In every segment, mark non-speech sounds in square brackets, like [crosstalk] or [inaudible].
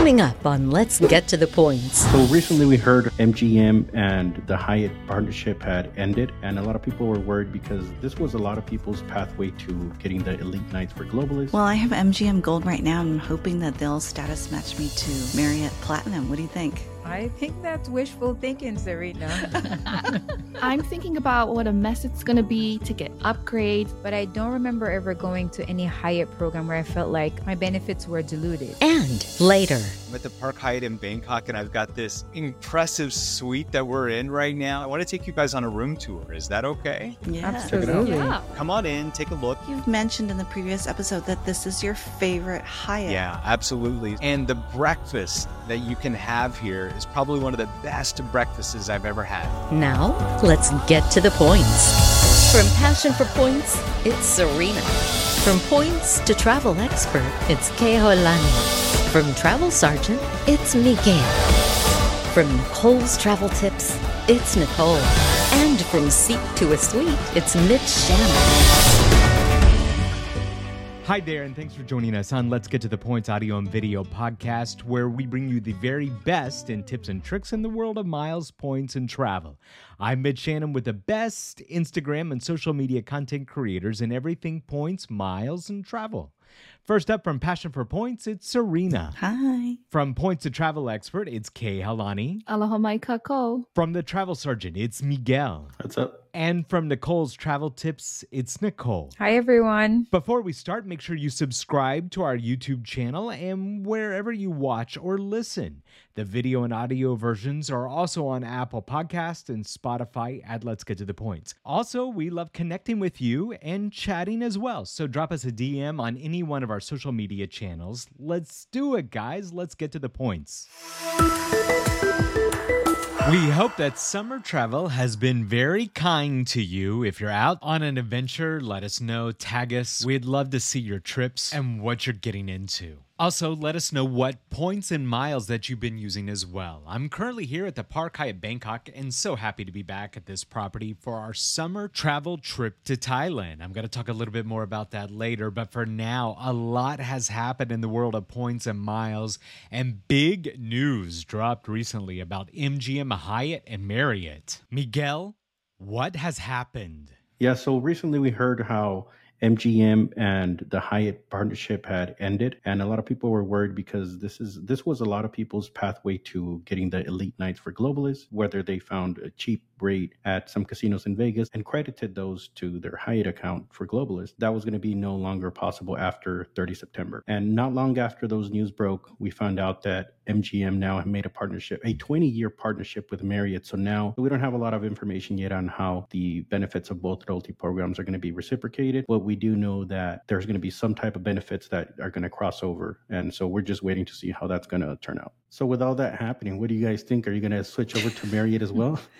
Coming up on Let's Get to the Points. So recently we heard MGM and the Hyatt partnership had ended, and a lot of people were worried because this was a lot of people's pathway to getting the elite nights for globalists. Well, I have MGM Gold right now, and I'm hoping that they'll status match me to Marriott Platinum. What do you think? I think that's wishful thinking, Serena. [laughs] I'm thinking about what a mess it's going to be to get upgrades. but I don't remember ever going to any Hyatt program where I felt like my benefits were diluted. And later, I'm at the Park Hyatt in Bangkok, and I've got this impressive suite that we're in right now. I want to take you guys on a room tour. Is that okay? Yeah. Absolutely. Yeah. Come on in, take a look. You've mentioned in the previous episode that this is your favorite Hyatt. Yeah, absolutely. And the breakfast that you can have here is probably one of the best breakfasts I've ever had. now let's get to the points. From passion for points, it's Serena. From points to travel expert, it's Kehaulani. From travel sergeant, it's Miguel. From Nicole's travel tips, it's Nicole. And from seat to a suite, it's Mitch Shannon. Hi there, and thanks for joining us on Let's Get to the Points audio and video podcast, where we bring you the very best in tips and tricks in the world of miles, points, and travel. I'm Mitch Shannon with the best Instagram and social media content creators in everything points, miles, and travel. First up from Passion for Points, it's Serena. Hi. From Points to Travel Expert, it's Kehaulani. Aloha mai kako. From the Travel Sergeant, it's Miguel. What's up? And from Nicole's Travel Tips, it's Nicole. Hi, everyone. Before we start, make sure you subscribe to our YouTube channel and wherever you watch or listen. The video and audio versions are also on Apple Podcast and Spotify at Let's Get to the Points. Also, we love connecting with you and chatting as well. So drop us a DM on any one of our social media channels. Let's do it, guys. Let's get to the points. We hope that summer travel has been very kind to you. If you're out on an adventure, let us know, tag us. We'd love to see your trips and what you're getting into. Also, let us know what points and miles that you've been using as well. I'm currently here at the Park Hyatt Bangkok and so happy to be back at this property for our summer travel trip to Thailand. I'm going to talk a little bit more about that later, but for now, a lot has happened in the world of points and miles, and big news dropped recently about MGM Hyatt and Marriott. Miguel, what has happened? Yeah, so recently we heard how MGM and the Hyatt partnership had ended, and a lot of people were worried because this is this was a lot of people's pathway to getting the elite nights for globalists, whether they found a cheap rate at some casinos in Vegas and credited those to their Hyatt account for Globalist. That was going to be no longer possible after 30 September. And not long after those news broke, we found out that MGM now have made a partnership, a 20 year partnership with Marriott. So now we don't have a lot of information yet on how the benefits of both loyalty programs are going to be reciprocated. But we do know that there's going to be some type of benefits that are going to cross over. And so we're just waiting to see how that's going to turn out. So with all that happening, what do you guys think? Are you going to switch over to Marriott as well? [laughs]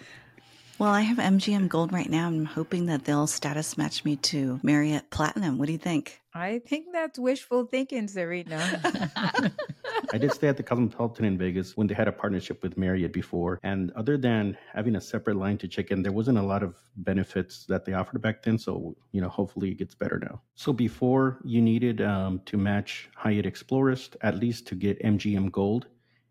Well, I have MGM Gold right now, I'm hoping that they'll status match me to Marriott Platinum. What do you think? I think that's wishful thinking, Serena. [laughs] I did stay at the Cosmopolitan in Vegas when they had a partnership with Marriott before. And other than having a separate line to check in, there wasn't a lot of benefits that they offered back then. So, you know, hopefully it gets better now. So before you needed um, to match Hyatt Explorist, at least to get MGM Gold.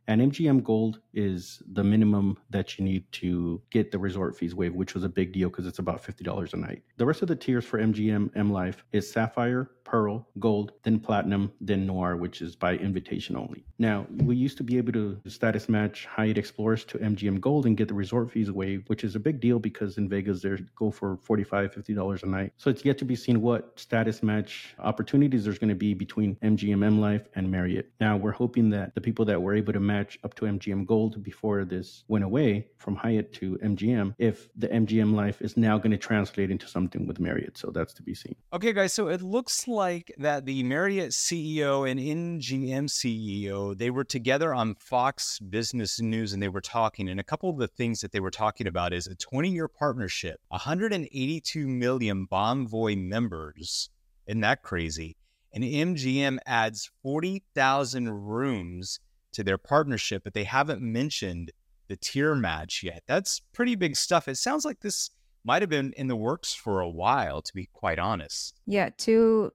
And MGM Gold is the minimum that you need to get the resort fees waived, which was a big deal because it's about $50 a night. The rest of the tiers for MGM M Life is Sapphire, Pearl, Gold, then Platinum, then Noir, which is by invitation only. Now, we used to be able to status match Hyatt Explorist to MGM Gold and get the resort fees waived, which is a big deal because in Vegas they go for $45, $50 a night. So it's yet to be seen what status match opportunities there's going to be between MGM M Life and Marriott. Now, we're hoping that the people that were able to match up to MGM Gold before this went away from Hyatt to MGM, if the MGM Life is now going to translate into something with Marriott. So that's to be seen. Okay, guys, so it looks like that the Marriott CEO and MGM CEO, they were together on Fox Business News and they were talking. And a couple of the things that they were talking about is a 20 year partnership, 182 million Bonvoy members. Isn't that crazy? And MGM adds 40,000 rooms to their partnership, but they haven't mentioned the tier match yet. That's pretty big stuff. It sounds like this might have been in the works for a while, to be quite honest. yeah, to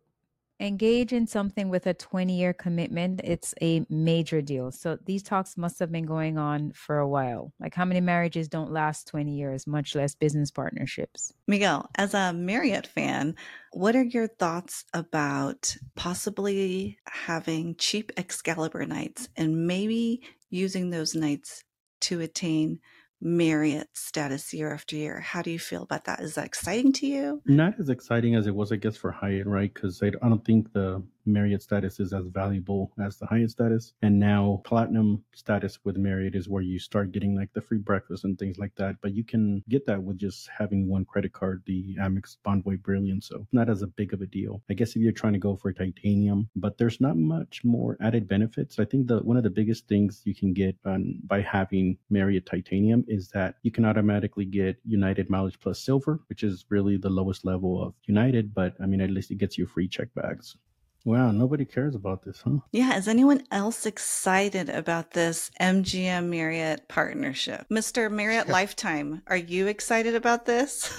engage in something with a 20 year commitment, it's a major deal. So these talks must have been going on for a while. Like, how many marriages don't last 20 years, much less business partnerships? Miguel, as a Marriott fan, what are your thoughts about possibly having cheap Excalibur nights and maybe using those nights to attain Marriott status year after year. How do you feel about that? Is that exciting to you? Not as exciting as it was, I guess, for Hyatt, right? Because I don't think the Marriott status is as valuable as the Hyatt status. And now platinum status with Marriott is where you start getting like the free breakfast and things like that. But you can get that with just having one credit card, the Amex Bonvoy Brilliant. So not as a big of a deal. I guess if you're trying to go for titanium, but there's not much more added benefits. I think the one of the biggest things you can get on, by having Marriott Titanium is that you can automatically get United Mileage Plus Silver, which is really the lowest level of United. But I mean, at least it gets you free check bags. Wow, nobody cares about this, huh? Yeah, is anyone else excited about this MGM Marriott partnership? Mr. Marriott Lifetime, are you excited about this?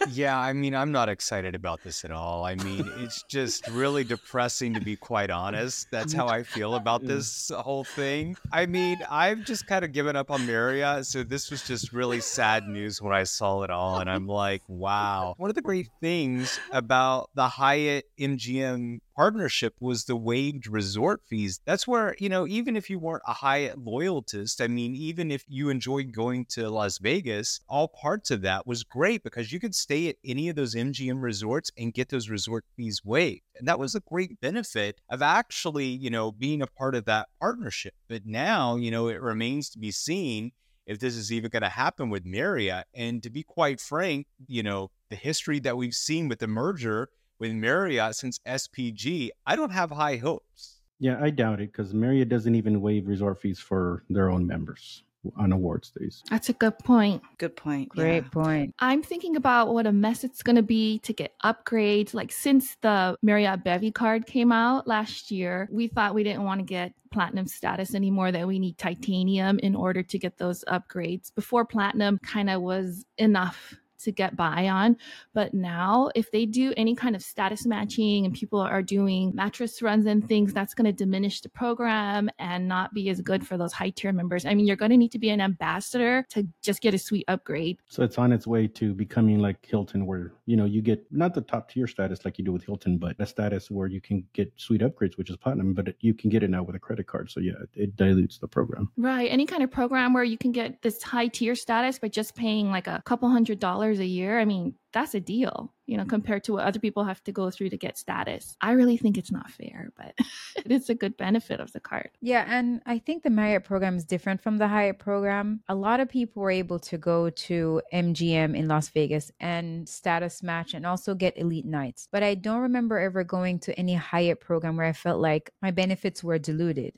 [laughs] yeah, I mean, I'm not excited about this at all. I mean, it's just really depressing to be quite honest. That's how I feel about this whole thing. I mean, I've just kind of given up on Marriott. So this was just really sad news when I saw it all. And I'm like, wow. One of the great things about the Hyatt MGM partnership was the waived resort fees. That's where, you know, even if you weren't a Hyatt loyalist, I mean, even if you enjoyed going to Las Vegas, all parts of that was great because you could stay at any of those MGM resorts and get those resort fees waived. And that was a great benefit of actually, you know, being a part of that partnership. But now, you know, it remains to be seen if this is even going to happen with Marriott. And to be quite frank, you know, the history that we've seen with the merger with Marriott since SPG, I don't have high hopes. Yeah, I doubt it because Marriott doesn't even waive resort fees for their own members on awards days. That's a good point. Good point. Great yeah. point. I'm thinking about what a mess it's going to be to get upgrades. Like since the Marriott Bevy card came out last year, we thought we didn't want to get platinum status anymore, that we need titanium in order to get those upgrades. Before platinum kind of was enough to get by on. But now, if they do any kind of status matching and people are doing mattress runs and things, that's going to diminish the program and not be as good for those high tier members. I mean, you're going to need to be an ambassador to just get a suite upgrade. So it's on its way to becoming like Hilton, where, you know, you get not the top tier status like you do with Hilton, but a status where you can get suite upgrades, which is platinum, but you can get it now with a credit card. So yeah, it dilutes the program. Right. Any kind of program where you can get this high tier status by just paying like a couple hundred dollars dollars a year, I mean, that's a deal, you know, compared to what other people have to go through to get status. I really think it's not fair, but [laughs] it is a good benefit of the card. Yeah. And I think the Marriott program is different from the Hyatt program. A lot of people were able to go to MGM in Las Vegas and status match and also get elite nights. But I don't remember ever going to any Hyatt program where I felt like my benefits were diluted.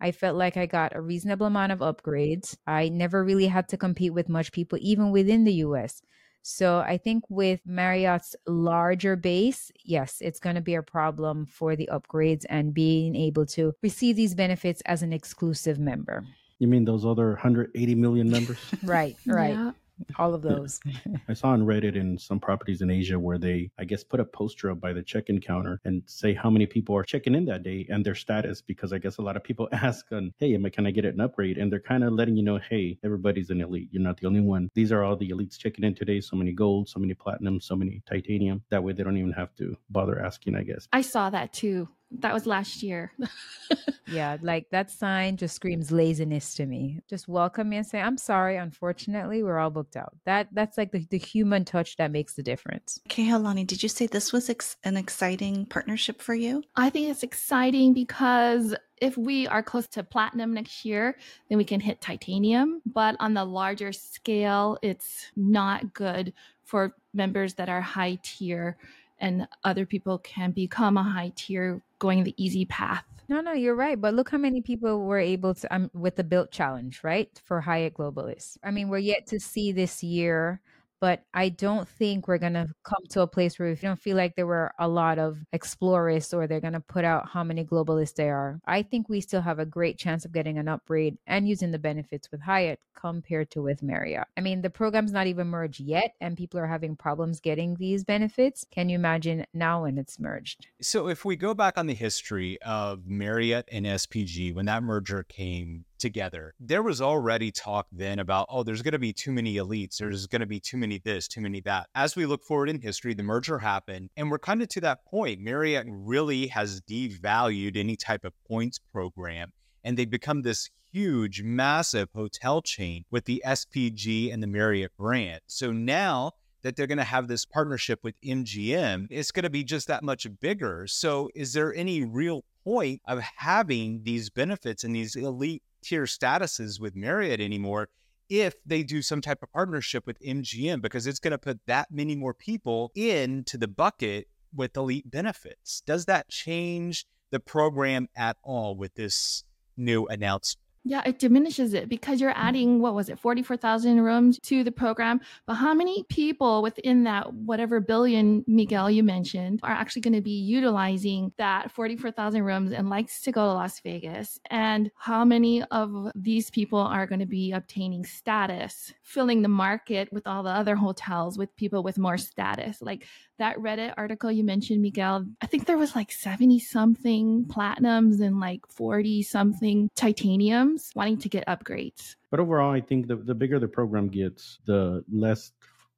I felt like I got a reasonable amount of upgrades. I never really had to compete with much people, even within the US. So I think with Marriott's larger base, yes, it's going to be a problem for the upgrades and being able to receive these benefits as an exclusive member. You mean those other 180 million members? right, right. Yeah all of those. [laughs] I saw on Reddit in some properties in Asia where they, I guess, put a poster up by the check-in counter and say how many people are checking in that day and their status because I guess a lot of people [laughs] ask on, hey, am I, can I get an upgrade? And they're kind of letting you know, hey, everybody's an elite. You're not the only one. These are all the elites checking in today. So many gold, so many platinum, so many titanium. That way they don't even have to bother asking, I guess. I saw that too that was last year. [laughs] yeah, like that sign just screams laziness to me. Just welcome me and say, "I'm sorry, unfortunately, we're all booked out." That that's like the, the human touch that makes the difference. Kehaulani, did you say this was ex- an exciting partnership for you? I think it's exciting because if we are close to platinum next year, then we can hit titanium. But on the larger scale, it's not good for members that are high tier and other people can become a high tier going the easy path. No, no, you're right. But look how many people were able to um, with the Bilt challenge, right? For Hyatt Globalists. I mean, we're yet to see this year but I don't think we're going to come to a place where we don't feel like there were a lot of explorists or they're going to put out how many globalists there are. I think we still have a great chance of getting an upgrade and using the benefits with Hyatt compared to with Marriott. I mean, the program's not even merged yet and people are having problems getting these benefits. Can you imagine now when it's merged? So if we go back on the history of Marriott and SPG, when that merger came together. There was already talk then about, oh, there's going to be too many elites. There's going to be too many this, too many that. As we look forward in history, the merger happened, and we're kind of to that point. Marriott really has devalued any type of points program, and they've become this huge, massive hotel chain with the SPG and the Marriott brand. So now that they're going to have this partnership with MGM, it's going to be just that much bigger. So, is there any real point of having these benefits and these elite tier statuses with Marriott anymore if they do some type of partnership with MGM because it's going to put that many more people into the bucket with elite benefits. Does that change the program at all with this new announcement? Yeah, it diminishes it because you're mm. adding, what was it, 44,000 rooms to the program. But how many people within that whatever billion, Miguel, you mentioned, are actually going to be utilizing that 44,000 rooms and likes to go to Las Vegas? And how many of these people are going to be obtaining status, filling the market with all the other hotels with people with more status? Like that Reddit article you mentioned, Miguel, I think there was like 70 something platinums and like 40 something titaniums wanting to get upgrades. But overall, I think the, the bigger the program gets, the less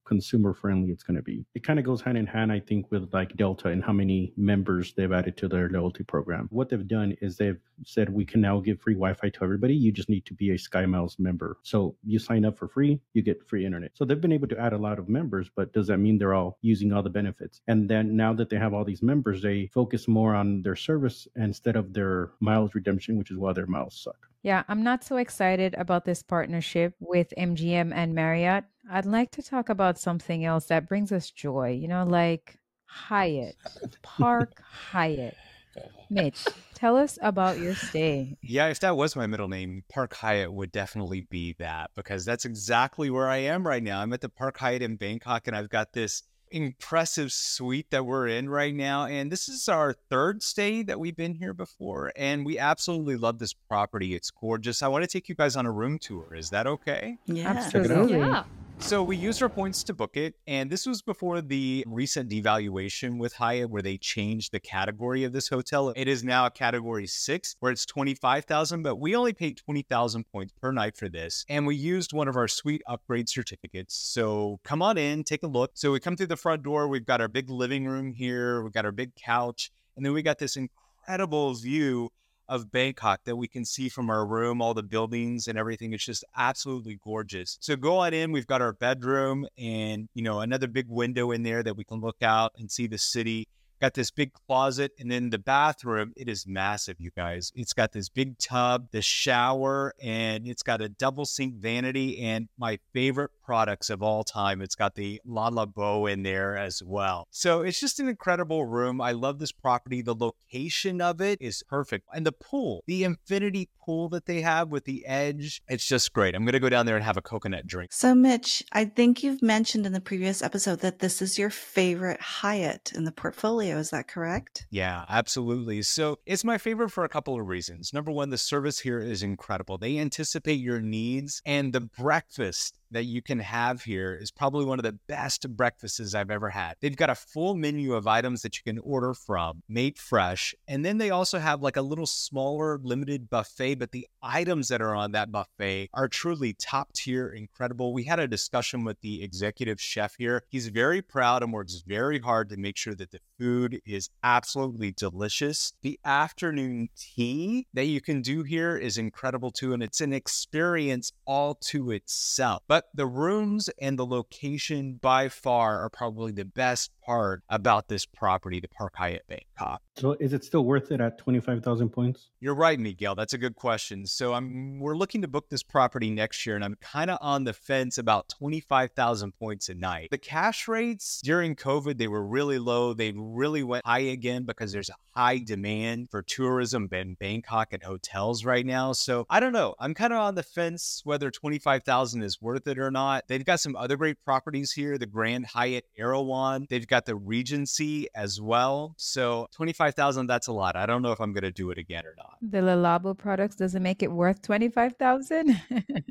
consumer friendly it's going to be. It kind of goes hand in hand, I think, with like Delta and how many members they've added to their loyalty program. What they've done is they've said we can now give free Wi Fi to everybody. You just need to be a SkyMiles member. So you sign up for free, you get free internet. So they've been able to add a lot of members, but does that mean they're all using all the benefits? And then now that they have all these members, they focus more on their service instead of their miles redemption, which is why their miles suck. Yeah, I'm not so excited about this partnership with MGM and Marriott. I'd like to talk about something else that brings us joy, you know, like Hyatt, Park Hyatt. [laughs] Mitch, tell us about your stay. Yeah, if that was my middle name, Park Hyatt would definitely be that because that's exactly where I am right now. I'm at the Park Hyatt in Bangkok and I've got this impressive suite that we're in right now. And this is our third stay that we've been here before. And we absolutely love this property. It's gorgeous. I want to take you guys on a room tour. Is that okay? Yeah. Absolutely. Yeah. So we used our points to book it, and this was before the recent devaluation with Hyatt, where they changed the category of this hotel. It is now a category six, where it's twenty five thousand, but we only paid twenty thousand points per night for this, and we used one of our suite upgrade certificates. So come on in, take a look. So we come through the front door. We've got our big living room here. We've got our big couch, and then we got this incredible view of Bangkok that we can see from our room, all the buildings and everything. It's just absolutely gorgeous. So go on in. We've got our bedroom and, you know, another big window in there that we can look out and see the city got this big closet and then the bathroom it is massive you guys. It's got this big tub the shower and it's got a double sink vanity and my favorite products of all time it's got the Le Labo in there as well. So it's just an incredible room. I love this property. The location of it is perfect. And the pool the infinity pool that they have with the edge it's just great. I'm gonna go down there and have a coconut drink. So, Mitch, I think you've mentioned in the previous episode that this is your favorite Hyatt in the portfolio. Is that correct? Yeah, absolutely. So it's my favorite for a couple of reasons. Number one, the service here is incredible. They anticipate your needs, and the breakfast that you can have here is probably one of the best breakfasts I've ever had. They've got a full menu of items that you can order from, made fresh. And then they also have like a little smaller limited buffet, but the items that are on that buffet are truly top tier, incredible. We had a discussion with the executive chef here. He's very proud and works very hard to make sure that the food is absolutely delicious. The afternoon tea that you can do here is incredible too, and it's an experience all to itself. But the rooms and the location by far are probably the best part about this property, the Park Hyatt Bangkok. So is it still worth it at 25,000 points? You're right, Miguel. That's a good question. So I'm we're looking to book this property next year, and I'm kind of on the fence about 25,000 points a night. The cash rates during COVID they were really low. They really went high again because there's a high demand for tourism in Bangkok and hotels right now. So I don't know. I'm kind of on the fence whether 25,000 is worth it it or not. They've got some other great properties here the Grand Hyatt Erawan. They've got the Regency as well. So 25,000, that's a lot. I don't know if I'm going to do it again or not. The Le Labo products doesn't make it worth 25,000? [laughs]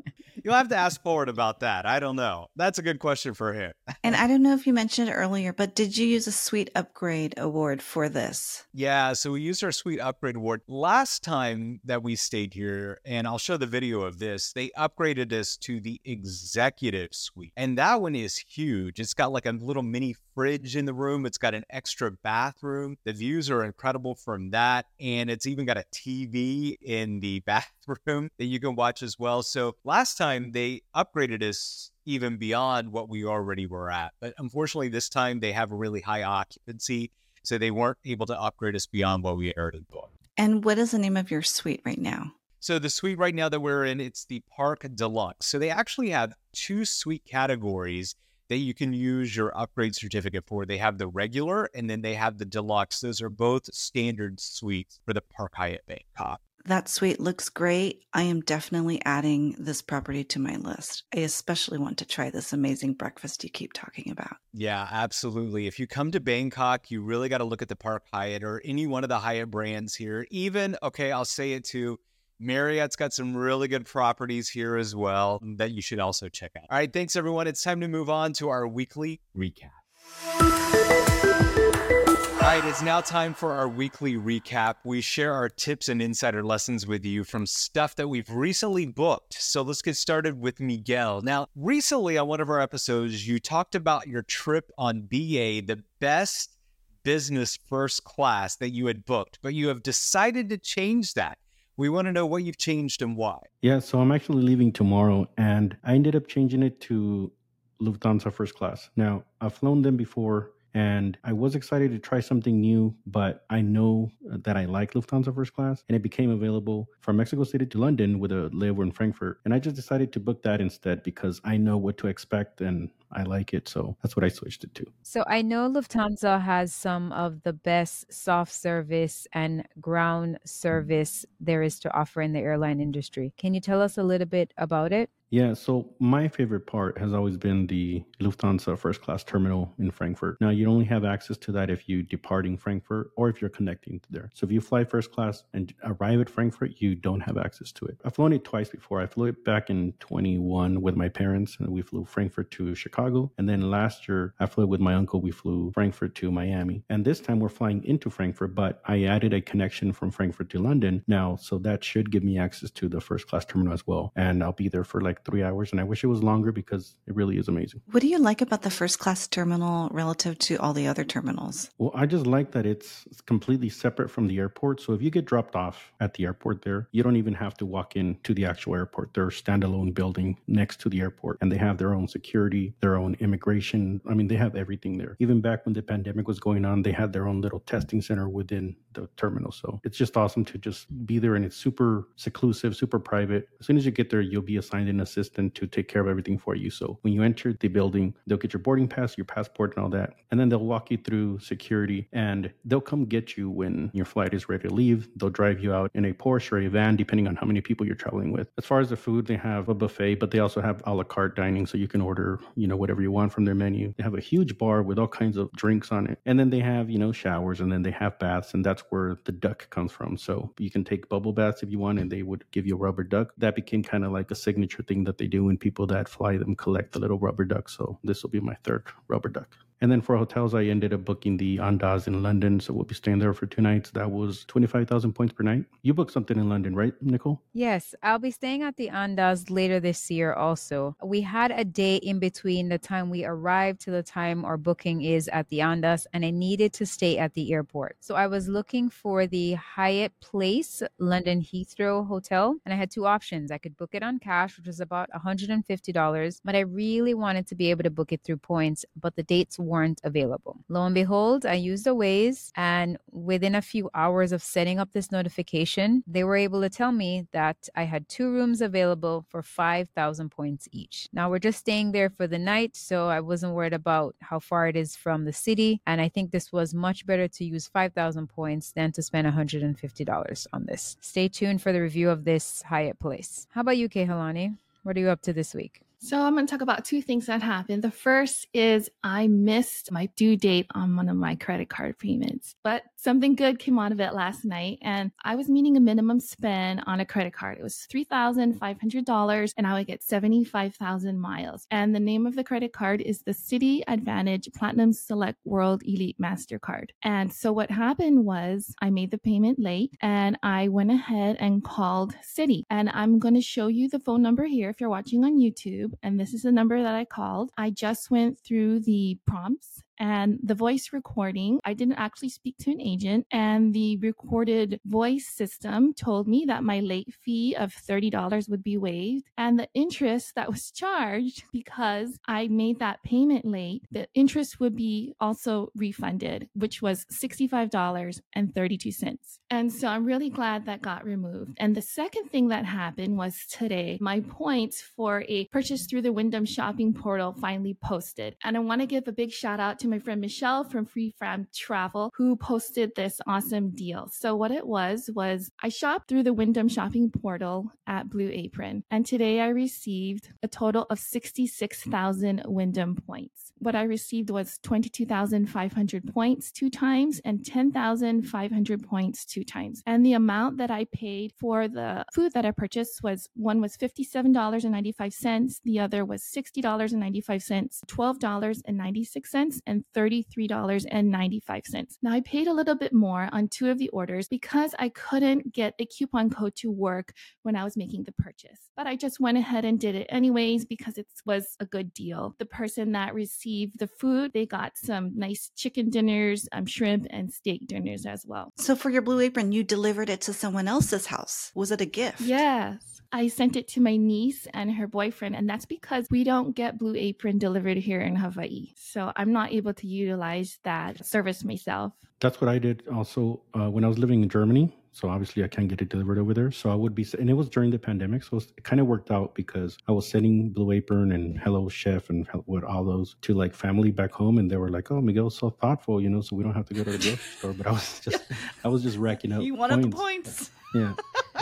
You'll have to ask Forward about that. I don't know. That's a good question for him. And I [laughs] don't know if you mentioned it earlier, but did you use a suite upgrade award for this? Yeah, so we used our suite upgrade award last time that we stayed here, and I'll show the video of this. They upgraded us to the executive suite, and that one is huge. It's got like a little mini fridge in the room, it's got an extra bathroom. The views are incredible from that, and it's even got a TV in the [laughs] bathroom that you can watch as well. So last time they upgraded us even beyond what we already were at. But unfortunately, this time they have a really high occupancy. So they weren't able to upgrade us beyond what we already booked. And what is the name of your suite right now? So the suite right now that we're in, it's the Park Deluxe. So they actually have two suite categories that you can use your upgrade certificate for. They have the regular and then they have the deluxe. Those are both standard suites for the Park Hyatt Bangkok. That suite looks great. I am definitely adding this property to my list. I especially want to try this amazing breakfast you keep talking about. Yeah, absolutely. If you come to Bangkok, you really got to look at the Park Hyatt or any one of the Hyatt brands here. Even, okay, I'll say it too. Marriott's got some really good properties here as well that you should also check out. All right, thanks everyone. It's time to move on to our weekly recap. All right, it's now time for our weekly recap. We share our tips and insider lessons with you from stuff that we've recently booked. So let's get started with Miguel. Now, recently on one of our episodes, you talked about your trip on BA, the best business first class that you had booked, but you have decided to change that. We want to know what you've changed and why. Yeah, so I'm actually leaving tomorrow, and I ended up changing it to Lufthansa first class. Now, I've flown them before and I was excited to try something new, but I know that I like Lufthansa first class, and it became available from Mexico City to London with a layover in Frankfurt. And I just decided to book that instead because I know what to expect and I like it. So that's what I switched it to. So I know Lufthansa has some of the best soft service and ground service there is to offer in the airline industry. Can you tell us a little bit about it? Yeah, so my favorite part has always been the Lufthansa first class terminal in Frankfurt. Now, you only have access to that if you departing Frankfurt or if you're connecting there. So if you fly first class and arrive at Frankfurt, you don't have access to it. I've flown it twice before. I flew it back in 21 with my parents, and we flew Frankfurt to Chicago. And then last year, I flew with my uncle. We flew Frankfurt to Miami. And this time we're flying into Frankfurt, but I added a connection from Frankfurt to London now. So that should give me access to the first class terminal as well. And I'll be there for like three hours. And I wish it was longer because it really is amazing. What do you like about the first class terminal relative to all the other terminals? Well, I just like that it's, it's completely separate from the airport. So if you get dropped off at the airport there, you don't even have to walk in to the actual airport. They're a standalone building next to the airport and they have their own security, their own immigration. I mean, they have everything there. Even back when the pandemic was going on, they had their own little testing center within the terminal. So it's just awesome to just be there and it's super seclusive, super private. As soon as you get there, you'll be assigned an assistant to take care of everything for you. So when you enter the building, they'll get your boarding pass, your passport, and all that. And then they'll walk you through security and they'll come get you when your flight is ready to leave. They'll drive you out in a Porsche or a van, depending on how many people you're traveling with. As far as the food, they have a buffet, but they also have a la carte dining. So you can order, you know, whatever you want from their menu. They have a huge bar with all kinds of drinks on it. And then they have, you know, showers and then they have baths. And that's where the duck comes from. So you can take bubble baths if you want, and they would give you a rubber duck. That became kind of like a signature thing that they do when people that fly them collect the little rubber duck. So this will be my third rubber duck. And then for hotels, I ended up booking the Andaz in London. So we'll be staying there for two nights. That was 25,000 points per night. You booked something in London, right, Nicole? Yes, I'll be staying at the Andaz later this year also. We had a day in between the time we arrived to the time our booking is at the Andaz, and I needed to stay at the airport. So I was looking for the Hyatt Place London Heathrow Hotel, and I had two options. I could book it on cash, which was about $150, but I really wanted to be able to book it through points, but the dates weren't available. Lo and behold, I used a Waze, and within a few hours of setting up this notification, they were able to tell me that I had two rooms available for 5,000 points each. Now we're just staying there for the night, so I wasn't worried about how far it is from the city, and I think this was much better to use 5,000 points than to spend $150 on this. Stay tuned for the review of this Hyatt place. How about you, Kehaulani? What are you up to this week? So I'm going to talk about two things that happened. The first is I missed my due date on one of my credit card payments, but something good came out of it last night. And I was meeting a minimum spend on a credit card. It was $3,500 and I would get 75,000 miles. And the name of the credit card is the Citi AAdvantage Platinum Select World Elite MasterCard. And so what happened was I made the payment late and I went ahead and called Citi. And I'm going to show you the phone number here if you're watching on YouTube and this is the number that I called. I just went through the prompts and the voice recording, I didn't actually speak to an agent, and the recorded voice system told me that my late fee of $30 would be waived, and the interest that was [laughs] charged because I made that payment late, the interest would be also refunded, which was $65.32. And so I'm really glad that got removed. And the second thing that happened was today, my points for a purchase through the Wyndham shopping portal finally posted. And I want to give a big shout out to my friend Michelle from Free From Travel who posted this awesome deal. So what it was was I shopped through the Wyndham shopping portal at Blue Apron and today I received a total of 66,000 Wyndham points. What I received was 22,500 points two times and 10,500 points two times. And the amount that I paid for the food that I purchased was one was $57.95, the other was $60.95, $12.96 and $33.95. Now, I paid a little bit more on two of the orders because I couldn't get a coupon code to work when I was making the purchase. But I just went ahead and did it anyways because it was a good deal. The person that received the food, they got some nice chicken dinners, um, shrimp, and steak dinners as well. So for your Blue Apron, you delivered it to someone else's house. Was it a gift? Yes. I sent it to my niece and her boyfriend, and that's because we don't get Blue Apron delivered here in Hawaii. So I'm not able to utilize that service myself. That's what I did also uh, when I was living in Germany. So obviously I can't get it delivered over there. So I would be, and it was during the pandemic. So it kind of worked out because I was sending Blue Apron and Hello Chef and with all those to like family back home. And they were like, oh, Miguel's so thoughtful, you know, so we don't have to go to the [laughs] grocery store. But I was just, I was just racking up You wanted the points. [laughs] Yeah.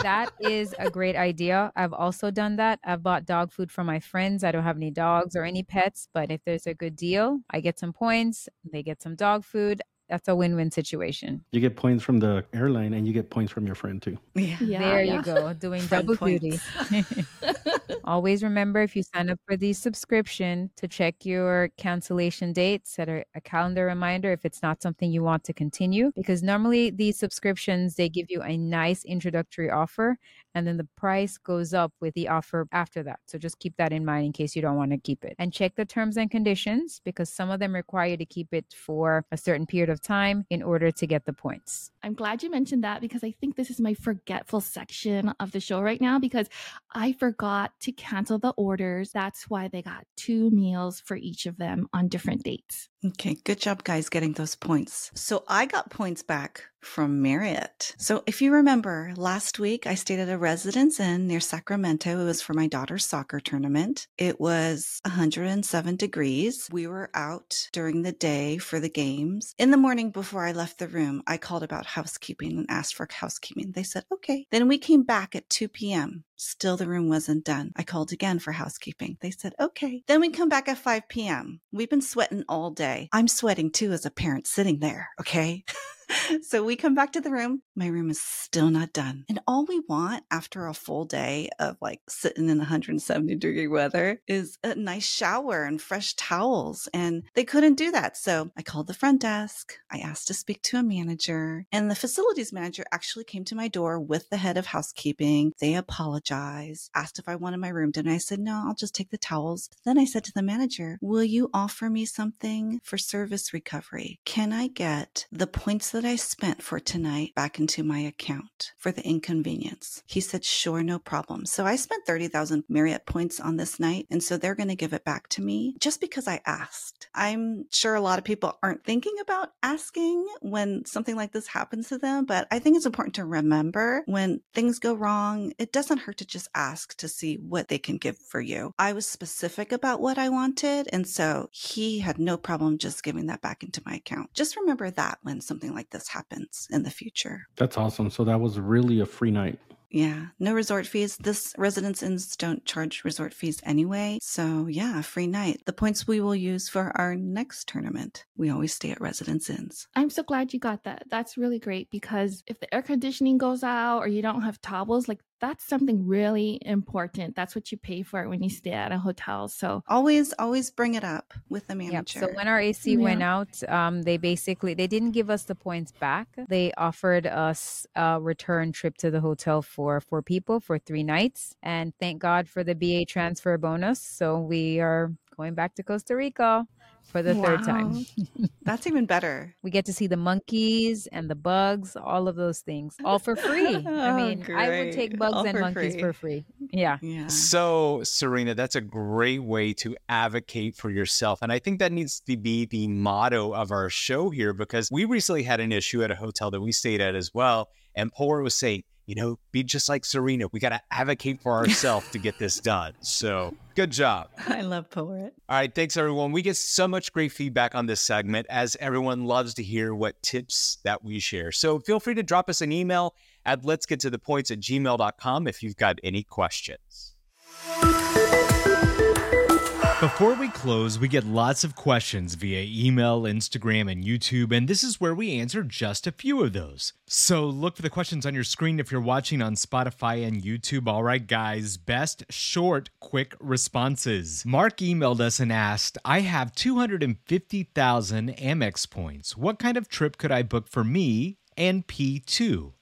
that is a great idea. I've also done that. I've bought dog food for my friends. I don't have any dogs or any pets, but if there's a good deal, I get some points, they get some dog food. That's a win-win situation. You get points from the airline and you get points from your friend too. Yeah. there yeah. you go, doing double duty. [laughs] Always remember if you sign up for the subscription to check your cancellation date, set a, a calendar reminder if it's not something you want to continue. Because normally these subscriptions they give you a nice introductory offer and then the price goes up with the offer after that. So just keep that in mind in case you don't want to keep it. And check the terms and conditions because some of them require you to keep it for a certain period of time in order to get the points. I'm glad you mentioned that because I think this is my forgetful section of the show right now because I forgot to cancel the orders. That's why they got two meals for each of them on different dates. Okay, good job, guys, getting those points. So I got points back from Marriott. So if you remember, last week I stayed at a residence inn near Sacramento. It was for my daughter's soccer tournament. It was 107 degrees. We were out during the day for the games. In the morning before I left the room, I called about housekeeping and asked for housekeeping. They said, okay. Then we came back at 2 p.m. Still, the room wasn't done. I called again for housekeeping. They said, okay. Then we come back at 5 p.m. We've been sweating all day. I'm sweating too as a parent sitting there. Okay. [laughs] [laughs] so we come back to the room. My room is still not done. And all we want after a full day of like sitting in 170 degree weather is a nice shower and fresh towels. And they couldn't do that. So I called the front desk. I asked to speak to a manager and the facilities manager actually came to my door with the head of housekeeping. They apologized, asked if I wanted my room done. I said, no, I'll just take the towels. Then I said to the manager, will you offer me something for service recovery? Can I get the points that I spent for tonight back into my account for the inconvenience? He said, sure, no problem. So I spent 30,000 Marriott points on this night. And so they're going to give it back to me just because I asked. I'm sure a lot of people aren't thinking about asking when something like this happens to them, but I think it's important to remember when things go wrong, it doesn't hurt to just ask to see what they can give for you. I was specific about what I wanted. And so he had no problem just giving that back into my account. Just remember that when something like this happens in the future. That's awesome. So that was really a free night. Yeah, no resort fees. This residence inns don't charge resort fees anyway. So, yeah, free night. The points we will use for our next tournament. We always stay at residence inns. I'm so glad you got that. That's really great because if the air conditioning goes out or you don't have towels, like that's something really important. That's what you pay for when you stay at a hotel. So always, always bring it up with the manager. Yep. So when our AC yeah. went out, um, they basically they didn't give us the points back. They offered us a return trip to the hotel for four people for three nights, and thank God for the BA transfer bonus. So we are going back to Costa Rica for the wow. third time. That's even better. We get to see the monkeys and the bugs, all of those things, all for free. oh, [laughs] I mean, great. I would take bugs all and for monkeys free. for free. Yeah. yeah. So, Serena, that's a great way to advocate for yourself. And I think that needs to be the motto of our show here because we recently had an issue at a hotel that we stayed at as well. And Polar was saying, you know, be just like Serena. We got to advocate for [laughs] ourselves to get this done. So good job. I love poet. All right. Thanks, everyone. We get so much great feedback on this segment as everyone loves to hear what tips that we share. So feel free to drop us an email at let's get to the points at gmail.com if you've got any questions. Before we close, we get lots of questions via email, Instagram, and YouTube, and this is where we answer just a few of those. So look for the questions on your screen if you're watching on Spotify and YouTube. All right, guys, best short, quick responses. Mark emailed us and asked, I have 250,000 Amex points. What kind of trip could I book for me and P2?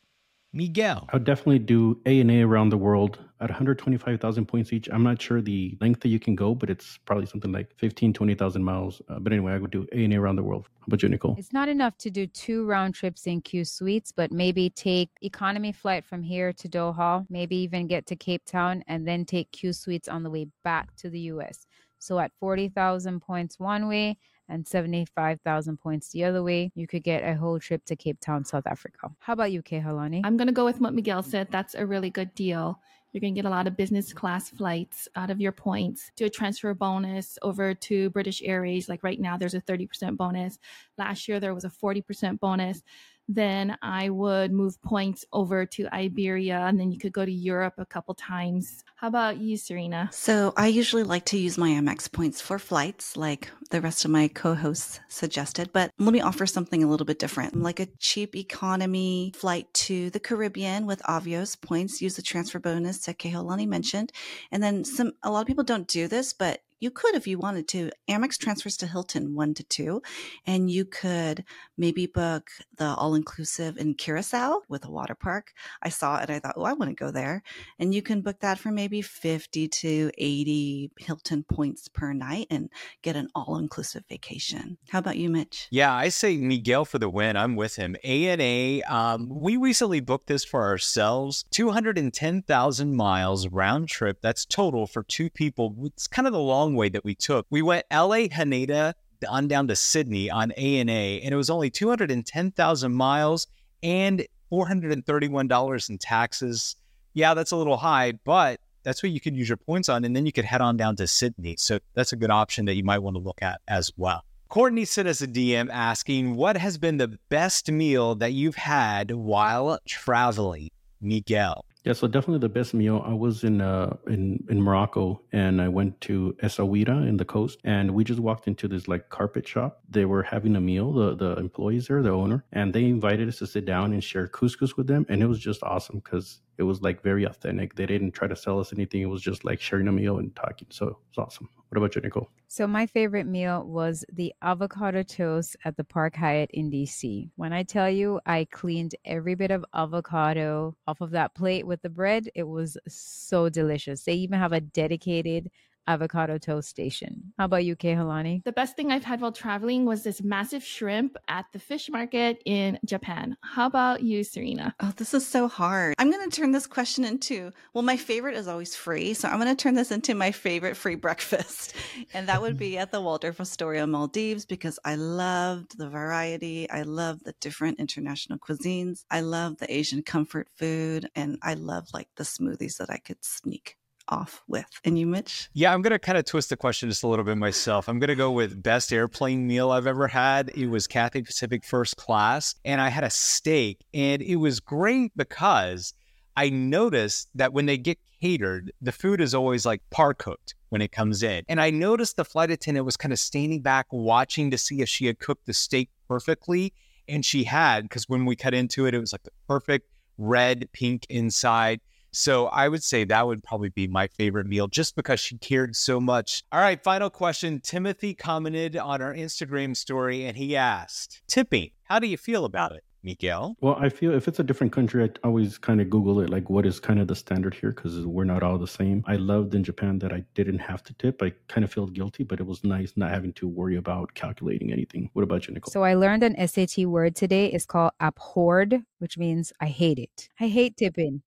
Miguel. I would definitely do ANA around the world at 125,000 points each. I'm not sure the length that you can go, but it's probably something like 15, 20,000 miles. Uh, but anyway, I would do ANA around the world. How about you, Nicole? It's not enough to do two round trips in Q suites, but maybe take economy flight from here to Doha, maybe even get to Cape Town and then take Q suites on the way back to the US. So at 40,000 points one way and 75,000 points the other way, you could get a whole trip to Cape Town, South Africa. How about you, Kehaulani? I'm going to go with what Miguel said. That's a really good deal. You're going to get a lot of business class flights out of your points. Do a transfer bonus over to British Airways. Like right now, there's a 30% bonus. Last year, there was a 40% bonus then I would move points over to Iberia and then you could go to Europe a couple times. How about you, Serena? So I usually like to use my Amex points for flights, like the rest of my co hosts suggested. But let me offer something a little bit different, like a cheap economy flight to the Caribbean with Avios points. Use the transfer bonus that Kehaulani mentioned. And then some, a lot of people don't do this, but you could if you wanted to. Amex transfers to Hilton one to two, and you could maybe book the all inclusive in Curacao with a water park. I saw it, I thought, oh, I want to go there. And you can book that for maybe 50 to 80 Hilton points per night and get an all inclusive vacation. How about you, Mitch? Yeah, I say Miguel for the win. I'm with him. ANA, um, we recently booked this for ourselves 210,000 miles round trip. That's total for two people. It's kind of the long long way that we took. We went LA Haneda on down to Sydney on ANA, and it was only 210,000 miles and $431 in taxes. Yeah, that's a little high, but that's what you could use your points on, and then you could head on down to Sydney. So that's a good option that you might want to look at as well. Courtney sent us a DM asking, What has been the best meal that you've had while traveling? Miguel. Yeah, so definitely the best meal. I was in uh in in Morocco and I went to Essaouira in the coast and we just walked into this like carpet shop. They were having a meal, the the employees there, the owner, and they invited us to sit down and share couscous with them and it was just awesome cuz it was like very authentic. They didn't try to sell us anything. It was just like sharing a meal and talking. So it was awesome. What about you, Nicole? So my favorite meal was the avocado toast at the Park Hyatt in DC. When I tell you I cleaned every bit of avocado off of that plate with the bread, it was so delicious. They even have a dedicated avocado toast station. How about you, Kehaulani? The best thing I've had while traveling was this massive shrimp at the fish market in Japan. How about you, Serena? Oh, this is so hard. I'm going to turn this question into well, my favorite is always free. So I'm going to turn this into my favorite free breakfast. [laughs] And that would be at the Waldorf Astoria Maldives because I loved the variety. I love the different international cuisines. I love the Asian comfort food. And I love like the smoothies that I could sneak off with. And you, Mitch? Yeah, I'm going to kind of twist the question just a little bit myself. I'm going to go with best airplane meal I've ever had. It was Cathay Pacific first class, and I had a steak, and it was great because I noticed that when they get catered, the food is always like par cooked when it comes in. And I noticed the flight attendant was kind of standing back watching to see if she had cooked the steak perfectly. And she had, because when we cut into it, it was like the perfect red, pink inside. So I would say that would probably be my favorite meal just because she cared so much. All right, final question. Timothy commented on our Instagram story and he asked, Tipping, how do you feel about uh it? Miguel? Well, I feel if it's a different country, I always kind of Google it, like what is kind of the standard here, because we're not all the same. I loved in Japan that I didn't have to tip. I kind of felt guilty, but it was nice not having to worry about calculating anything. What about you, Nicole? So I learned an SAT word today. It's called abhorred, which means I hate it. I hate tipping.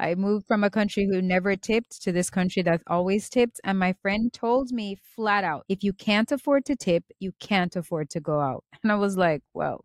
I moved from a country who never tipped to this country that's always tipped. And my friend told me flat out, if you can't afford to tip, you can't afford to go out. [laughs] And I was like, well,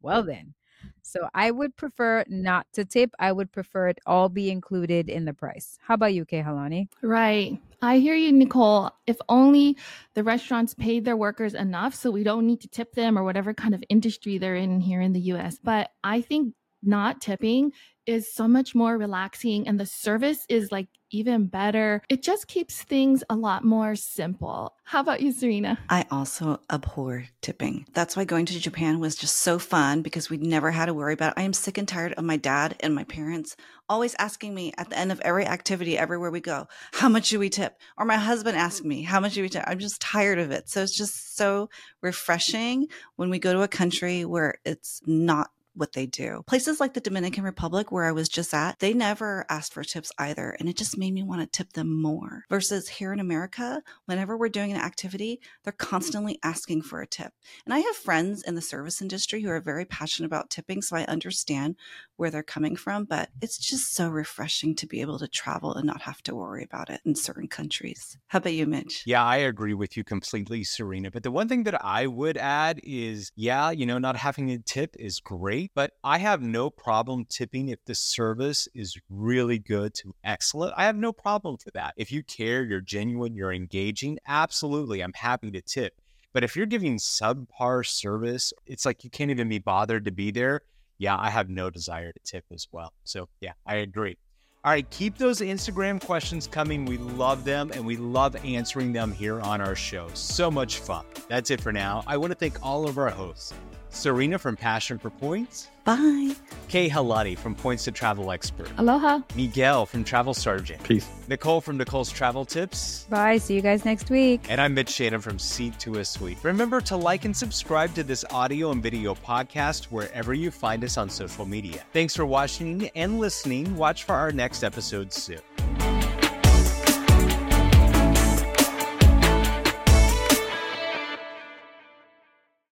well then. So I would prefer not to tip. I would prefer it all be included in the price. How about you, Kehaulani? Right. I hear you, Nicole. If only the restaurants paid their workers enough so we don't need to tip them or whatever kind of industry they're in here in the US. But I think not tipping is so much more relaxing and the service is like even better. It just keeps things a lot more simple. How about you, Serena? I also abhor tipping. That's why going to Japan was just so fun because we never had to worry about it. I am sick and tired of my dad and my parents always asking me at the end of every activity, everywhere we go, how much do we tip? Or my husband asking me, how much do we tip? I'm just tired of it. So it's just so refreshing when we go to a country where it's not what they do. Places like the Dominican Republic, where I was just at, they never asked for tips either. And it just made me want to tip them more. Versus here in America, whenever we're doing an activity, they're constantly asking for a tip. And I have friends in the service industry who are very passionate about tipping. So I understand where they're coming from, but it's just so refreshing to be able to travel and not have to worry about it in certain countries. How about you, Mitch? Yeah, I agree with you completely, Serena. But the one thing that I would add is, yeah, you know, not having a tip is great, but I have no problem tipping if the service is really good to excellent. I have no problem for that. If you care, you're genuine, you're engaging, absolutely, I'm happy to tip. But if you're giving subpar service, it's like you can't even be bothered to be there yeah, I have no desire to tip as well. So, yeah, I agree. All right, keep those Instagram questions coming. We love them and we love answering them here on our show. So much fun. That's it for now. I want to thank all of our hosts Serena from Passion for Points. Bye. Kehaulani from Points to Travel Expert. Aloha. Miguel from Travel Sergeant. Peace. Nicole from Nicole's Travel Tips. Bye. See you guys next week. And I'm Mitch Shannon from Seat to a Suite. Remember to like and subscribe to this audio and video podcast wherever you find us on social media. Thanks for watching and listening. Watch for our next episode soon.